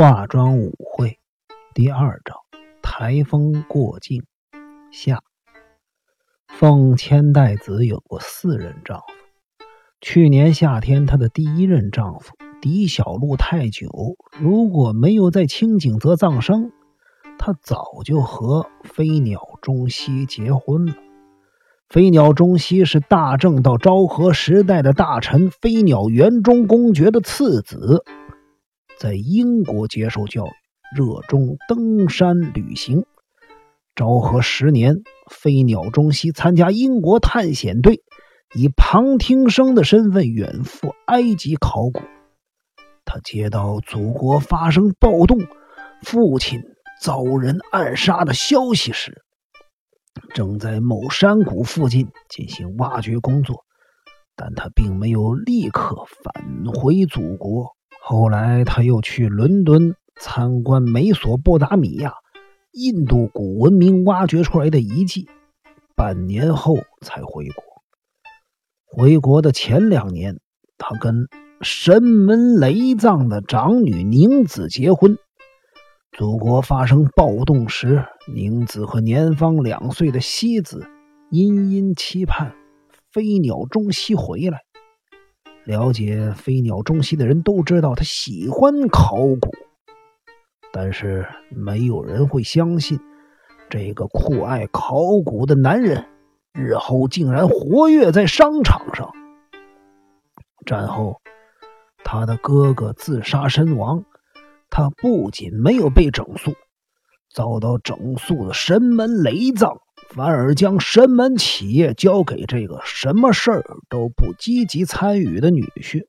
化妆舞会第二章：台风过境下。凤千代子有过四任丈夫。去年夏天，她的第一任丈夫狄小路太久，如果没有在清景泽葬生，她早就和飞鸟中西结婚了。飞鸟中西是大正到昭和时代的大臣飞鸟园中公爵的次子。在英国接受教育，热衷登山旅行。昭和十年，飞鸟中西参加英国探险队，以旁听生的身份远赴埃及考古。他接到祖国发生暴动，父亲遭人暗杀的消息时，正在某山谷附近进行挖掘工作，但他并没有立刻返回祖国。后来，他又去伦敦参观美索不达米亚、印度古文明挖掘出来的遗迹，半年后才回国。回国的前两年，他跟神门雷藏的长女宁子结婚。祖国发生暴动时，宁子和年方两岁的西子殷殷期盼飞鸟中西回来。了解飞鸟中西的人都知道他喜欢考古，但是没有人会相信这个酷爱考古的男人日后竟然活跃在商场上。战后，他的哥哥自杀身亡，他不仅没有被整肃，遭到整肃的神门雷葬。反而将神门企业交给这个什么事儿都不积极参与的女婿。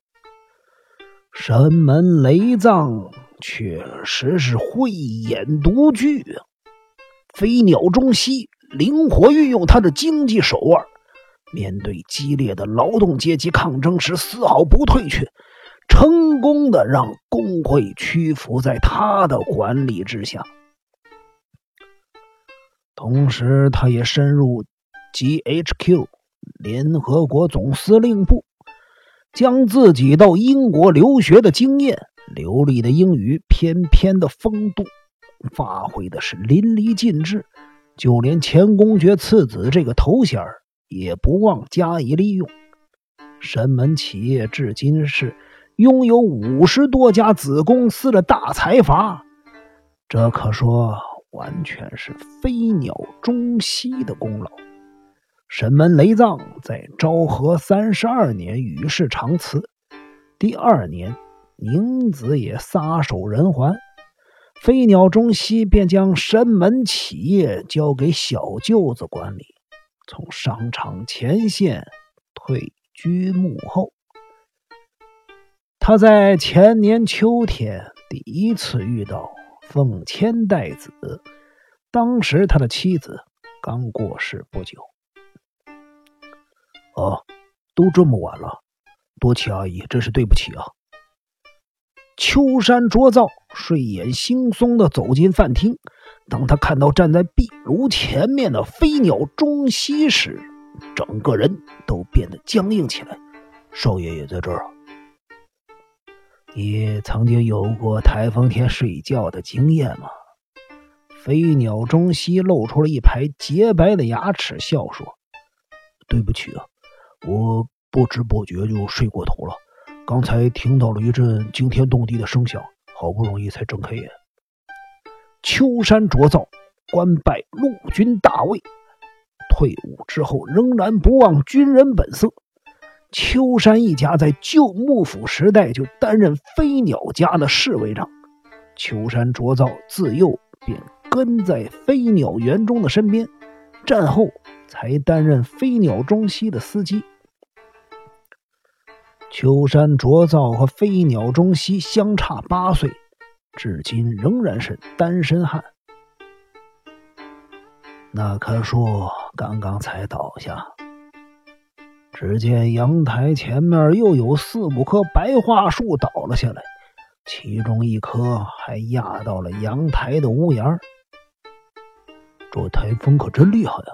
神门雷藏确实是慧眼独具啊！飞鸟中西灵活运用他的经济手腕，面对激烈的劳动阶级抗争时丝毫不退却，成功的让工会屈服在他的管理之下。同时，他也深入 GHQ 联合国总司令部，将自己到英国留学的经验、流利的英语、翩翩的风度发挥的是淋漓尽致。就连前公爵次子这个头衔也不忘加以利用。神门企业至今是拥有五十多家子公司的大财阀，这可说。完全是飞鸟中西的功劳。神门雷藏在昭和三十二年与世长辞，第二年宁子也撒手人寰，飞鸟中西便将神门企业交给小舅子管理，从商场前线退居幕后。他在前年秋天第一次遇到。奉千代子，当时他的妻子刚过世不久。哦，都这么晚了，多奇阿姨真是对不起啊。秋山卓造睡眼惺忪的走进饭厅，当他看到站在壁炉前面的飞鸟中西时，整个人都变得僵硬起来。少爷也在这儿啊。你曾经有过台风天睡觉的经验吗？飞鸟中西露出了一排洁白的牙齿，笑说：“对不起啊，我不知不觉就睡过头了。刚才听到了一阵惊天动地的声响，好不容易才睁开眼。”秋山卓造官拜陆军大尉，退伍之后仍然不忘军人本色。秋山一家在旧幕府时代就担任飞鸟家的侍卫长。秋山卓造自幼便跟在飞鸟园中的身边，战后才担任飞鸟中西的司机。秋山卓造和飞鸟中西相差八岁，至今仍然是单身汉。那棵树刚刚才倒下。只见阳台前面又有四五棵白桦树倒了下来，其中一棵还压到了阳台的屋檐。这台风可真厉害啊！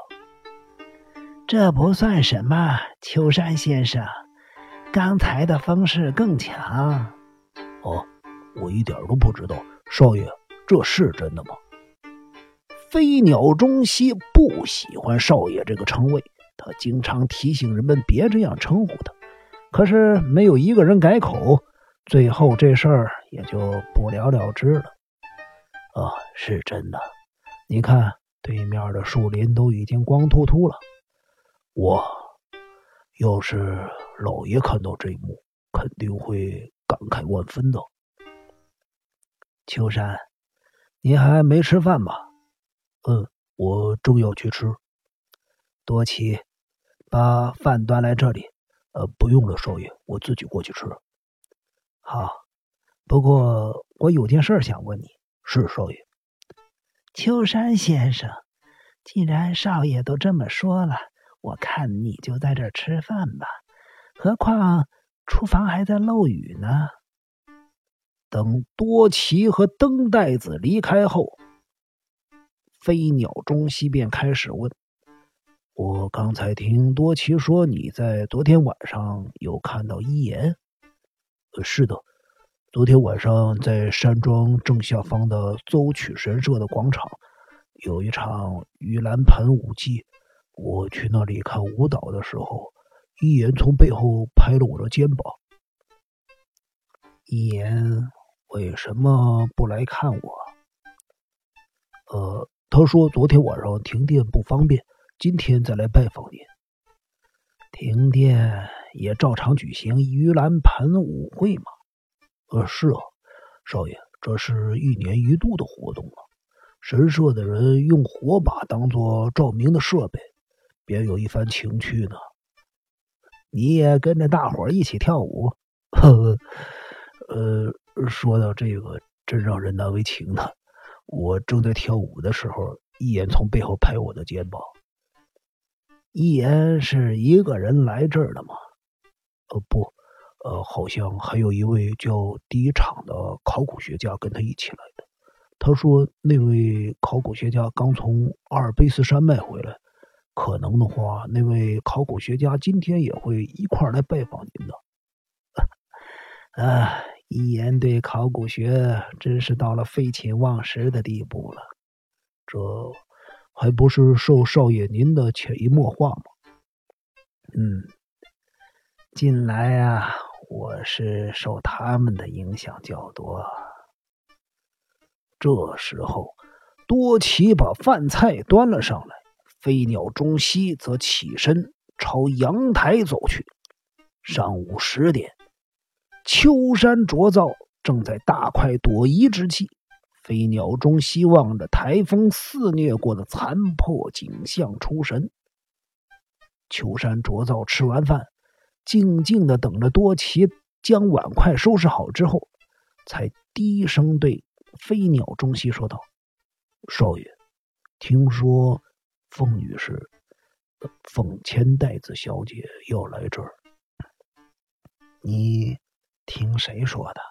这不算什么，秋山先生，刚才的风势更强。哦，我一点都不知道，少爷，这是真的吗？飞鸟中西不喜欢少爷这个称谓，他经常提醒人们别这样称呼他，可是没有一个人改口，最后这事儿也就不了了之了。啊，是真的，你看对面的树林都已经光秃秃了。我，要是老爷看到这一幕，肯定会感慨万分的。秋山，你还没吃饭吧？嗯，我正要去吃。多奇，把饭端来这里。呃，不用了，少爷，我自己过去吃。好，不过我有件事想问你。是少爷。秋山先生，既然少爷都这么说了，我看你就在这吃饭吧。何况厨房还在漏雨呢。等多奇和灯袋子离开后。飞鸟中西便开始问：“我刚才听多奇说，你在昨天晚上有看到一言？呃，是的，昨天晚上在山庄正下方的邹曲神社的广场，有一场玉兰盆舞祭。我去那里看舞蹈的时候，一言从背后拍了我的肩膀。一言为什么不来看我？呃。”他说：“昨天晚上停电不方便，今天再来拜访您。停电也照常举行盂兰盆舞会吗？”“呃，是啊，少爷，这是一年一度的活动啊。神社的人用火把当做照明的设备，别有一番情趣呢。”“你也跟着大伙一起跳舞？”“呵呵，呃，说到这个，真让人难为情呢。”我正在跳舞的时候，一眼从背后拍我的肩膀。一言是一个人来这儿的吗？呃，不，呃，好像还有一位叫第一场的考古学家跟他一起来的。他说那位考古学家刚从阿尔卑斯山脉回来，可能的话，那位考古学家今天也会一块来拜访您的。啊。一言对考古学真是到了废寝忘食的地步了，这还不是受少爷您的潜移默化吗？嗯，近来啊，我是受他们的影响较多。这时候，多奇把饭菜端了上来，飞鸟中西则起身朝阳台走去。上午十点。秋山卓造正在大快朵颐之际，飞鸟中希望着台风肆虐过的残破景象出神。秋山卓造吃完饭，静静的等着多奇将碗筷收拾好之后，才低声对飞鸟中西说道：“少爷，听说凤女士、凤千代子小姐要来这儿，你？”听谁说的？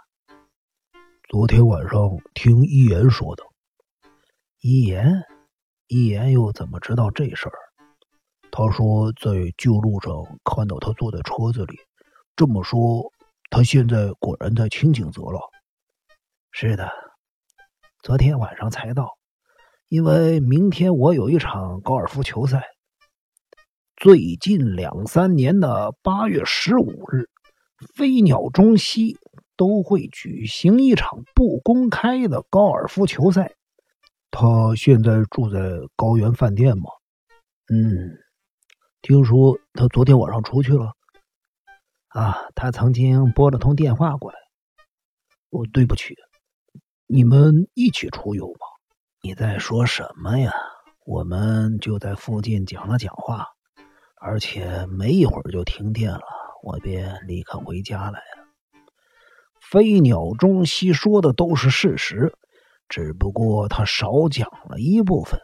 昨天晚上听一言说的。一言，一言又怎么知道这事儿？他说在旧路上看到他坐在车子里。这么说，他现在果然在清景泽了。是的，昨天晚上才到。因为明天我有一场高尔夫球赛。最近两三年的八月十五日。飞鸟中西都会举行一场不公开的高尔夫球赛。他现在住在高原饭店吗？嗯，听说他昨天晚上出去了。啊，他曾经拨了通电话过来。哦，对不起，你们一起出游吗？你在说什么呀？我们就在附近讲了讲话，而且没一会儿就停电了。我便立刻回家来了。飞鸟中西说的都是事实，只不过他少讲了一部分。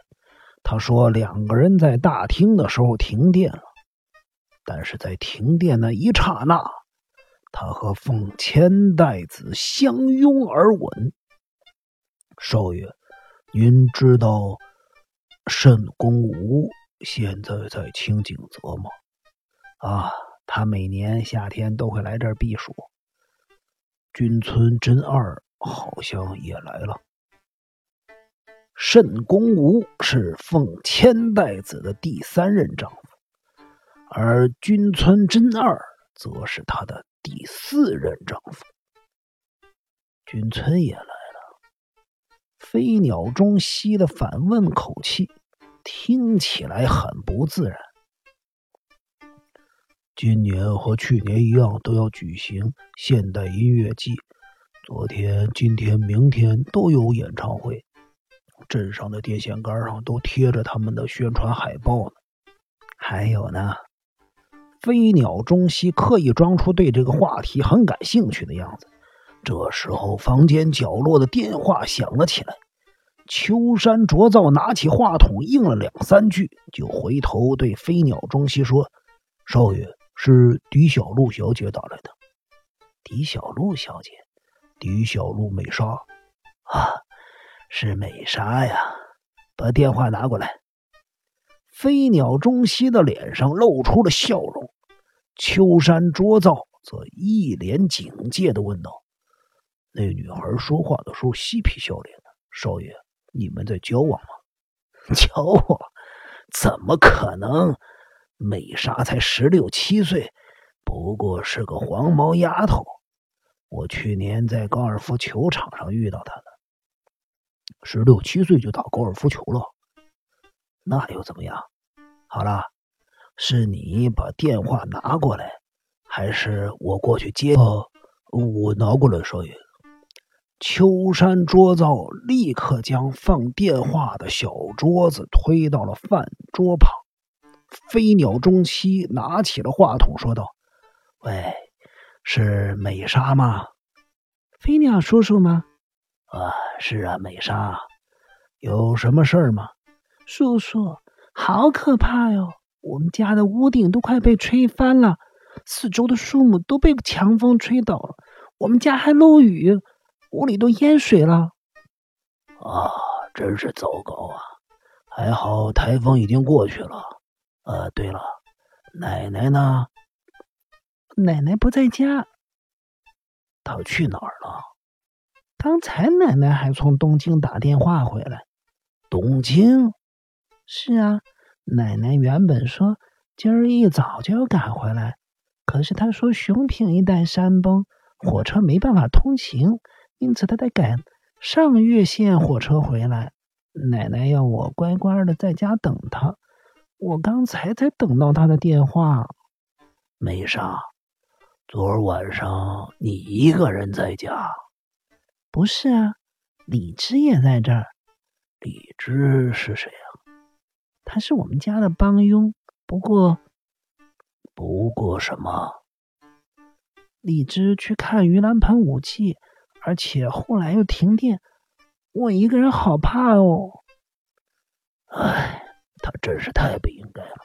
他说两个人在大厅的时候停电了，但是在停电那一刹那，他和凤千代子相拥而吻。少爷，您知道慎公武现在在清景泽吗？啊。他每年夏天都会来这儿避暑。军村真二好像也来了。慎公吴是奉千代子的第三任丈夫，而君村真二则是他的第四任丈夫。君村也来了，飞鸟中西的反问口气听起来很不自然。今年和去年一样，都要举行现代音乐季。昨天、今天、明天都有演唱会。镇上的电线杆上都贴着他们的宣传海报呢。还有呢，飞鸟中西刻意装出对这个话题很感兴趣的样子。这时候，房间角落的电话响了起来。秋山卓造拿起话筒应了两三句，就回头对飞鸟中西说：“少爷，是狄小璐小姐打来的。”狄小璐小姐，狄小璐美莎啊。是美莎呀，把电话拿过来。飞鸟中西的脸上露出了笑容，秋山卓造则一脸警戒的问道：“那女孩说话的时候嬉皮笑脸的，少爷，你们在交往吗？”“ 交往？怎么可能？美莎才十六七岁，不过是个黄毛丫头。我去年在高尔夫球场上遇到她的。”十六七岁就打高尔夫球了，那又怎么样？好了，是你把电话拿过来，还是我过去接？哦我拿过来，少爷。秋山卓造立刻将放电话的小桌子推到了饭桌旁。飞鸟中期拿起了话筒，说道：“喂，是美莎吗？飞鸟叔叔吗？”啊，是啊，美莎，有什么事儿吗？叔叔，好可怕哟！我们家的屋顶都快被吹翻了，四周的树木都被强风吹倒了，我们家还漏雨，屋里都淹水了。啊，真是糟糕啊！还好台风已经过去了。呃，对了，奶奶呢？奶奶不在家，她去哪儿了？刚才奶奶还从东京打电话回来。东京？是啊，奶奶原本说今儿一早就要赶回来，可是她说熊平一带山崩，火车没办法通行，因此她得赶上越线火车回来。奶奶要我乖乖的在家等她。我刚才才等到他的电话。没啥，昨儿晚上你一个人在家。不是啊，李芝也在这儿。李芝是谁啊？他是我们家的帮佣。不过，不过什么？李芝去看盂兰盆舞祭，而且后来又停电，我一个人好怕哦。唉，他真是太不应该了，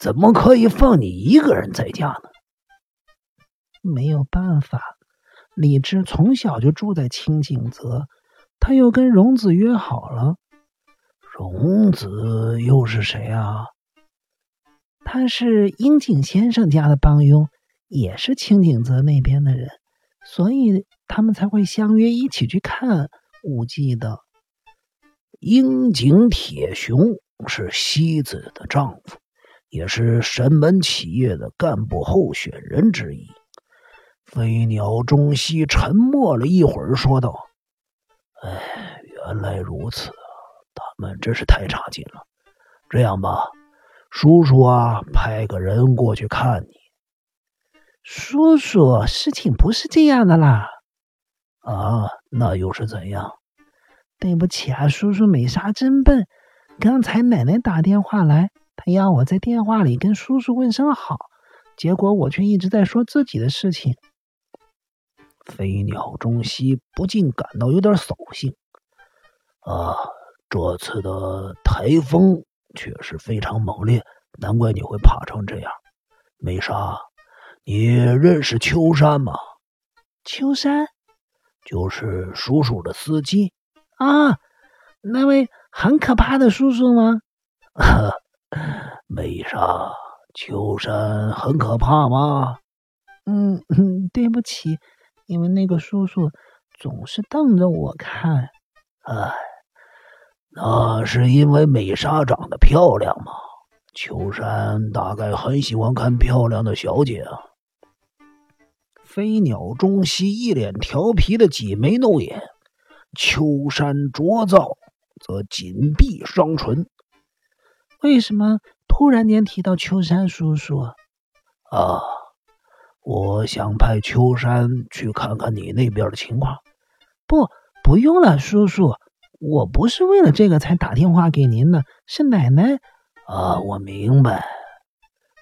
怎么可以放你一个人在家呢？没有办法。李治从小就住在清景泽，他又跟荣子约好了。荣子又是谁啊？他是樱井先生家的帮佣，也是清景泽那边的人，所以他们才会相约一起去看舞祭的。樱井铁雄是西子的丈夫，也是神门企业的干部候选人之一。飞鸟中西沉默了一会儿，说道：“哎，原来如此啊，他们真是太差劲了。这样吧，叔叔啊，派个人过去看你。叔叔，事情不是这样的啦。啊，那又是怎样？对不起啊，叔叔，美莎真笨。刚才奶奶打电话来，她要我在电话里跟叔叔问声好，结果我却一直在说自己的事情。”飞鸟中西不禁感到有点扫兴。啊，这次的台风确实非常猛烈，难怪你会怕成这样。美莎，你认识秋山吗？秋山，就是叔叔的司机啊，那位很可怕的叔叔吗？呵美莎，秋山很可怕吗？嗯嗯，对不起。因为那个叔叔总是瞪着我看。哎，那是因为美莎长得漂亮吗？秋山大概很喜欢看漂亮的小姐啊。飞鸟中西一脸调皮的挤眉弄眼，秋山卓造则紧闭双唇。为什么突然间提到秋山叔叔？啊，我想派秋山去看看你那边的情况。不，不用了，叔叔，我不是为了这个才打电话给您的，是奶奶。啊，我明白。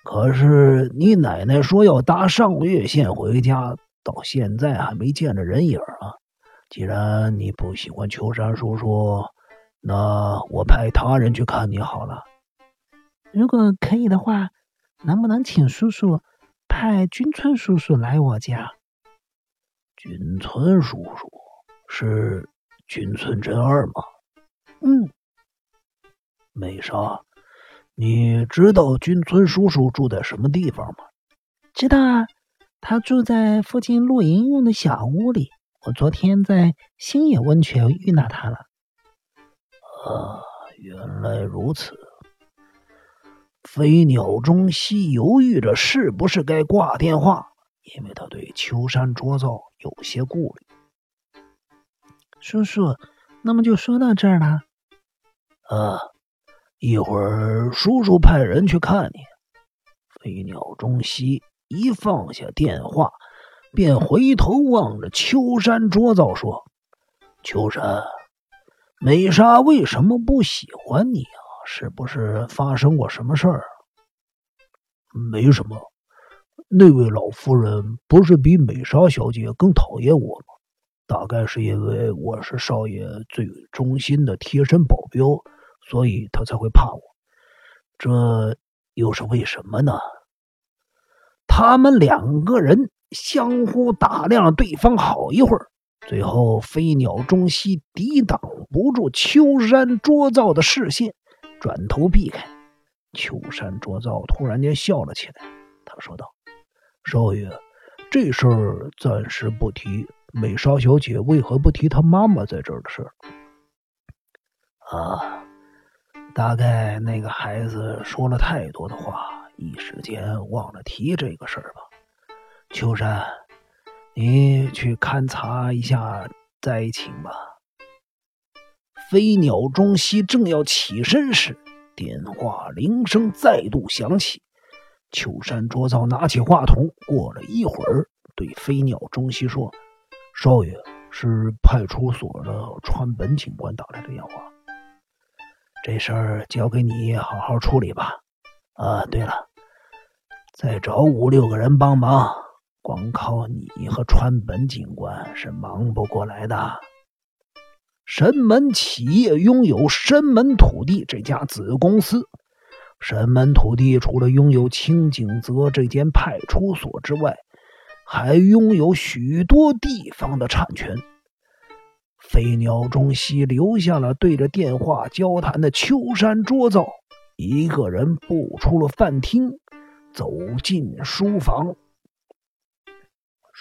可是你奶奶说要搭上月线回家，到现在还没见着人影啊。既然你不喜欢秋山叔叔，那我派他人去看你好了。如果可以的话，能不能请叔叔派军村叔叔来我家？军村叔叔是军村真二吗？嗯，美莎，你知道军村叔叔住在什么地方吗？知道啊，他住在附近露营用的小屋里。我昨天在星野温泉遇到他了。啊，原来如此。飞鸟中西犹豫着是不是该挂电话，因为他对秋山卓造有些顾虑。叔叔，那么就说到这儿了。啊，一会儿叔叔派人去看你。飞鸟中西一放下电话，便回头望着秋山卓造说：“秋山，美莎为什么不喜欢你啊？”是不是发生过什么事儿？没什么，那位老夫人不是比美莎小姐更讨厌我吗？大概是因为我是少爷最忠心的贴身保镖，所以她才会怕我。这又是为什么呢？他们两个人相互打量了对方好一会儿，最后飞鸟中西抵挡不住秋山卓造的视线。转头避开，秋山卓造突然间笑了起来。他说道：“少爷，这事儿暂时不提。美莎小姐为何不提她妈妈在这儿的事儿？”啊，大概那个孩子说了太多的话，一时间忘了提这个事儿吧。秋山，你去勘察一下灾情吧。飞鸟中西正要起身时，电话铃声再度响起。秋山卓造拿起话筒，过了一会儿，对飞鸟中西说：“少爷，是派出所的川本警官打来的电话。这事儿交给你好好处理吧。啊，对了，再找五六个人帮忙，光靠你和川本警官是忙不过来的。”神门企业拥有神门土地这家子公司。神门土地除了拥有清景泽这间派出所之外，还拥有许多地方的产权。飞鸟中西留下了对着电话交谈的秋山卓造，一个人步出了饭厅，走进书房。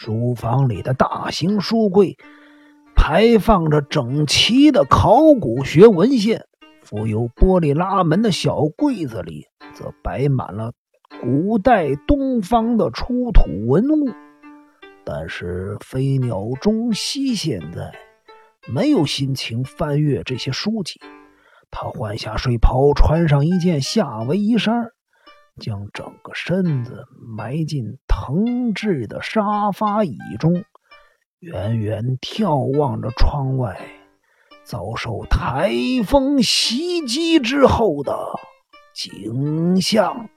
书房里的大型书柜。排放着整齐的考古学文献，附有玻璃拉门的小柜子里则摆满了古代东方的出土文物。但是飞鸟中西现在没有心情翻阅这些书籍，他换下睡袍，穿上一件夏威夷衫，将整个身子埋进藤制的沙发椅中。远远眺望着窗外遭受台风袭击之后的景象。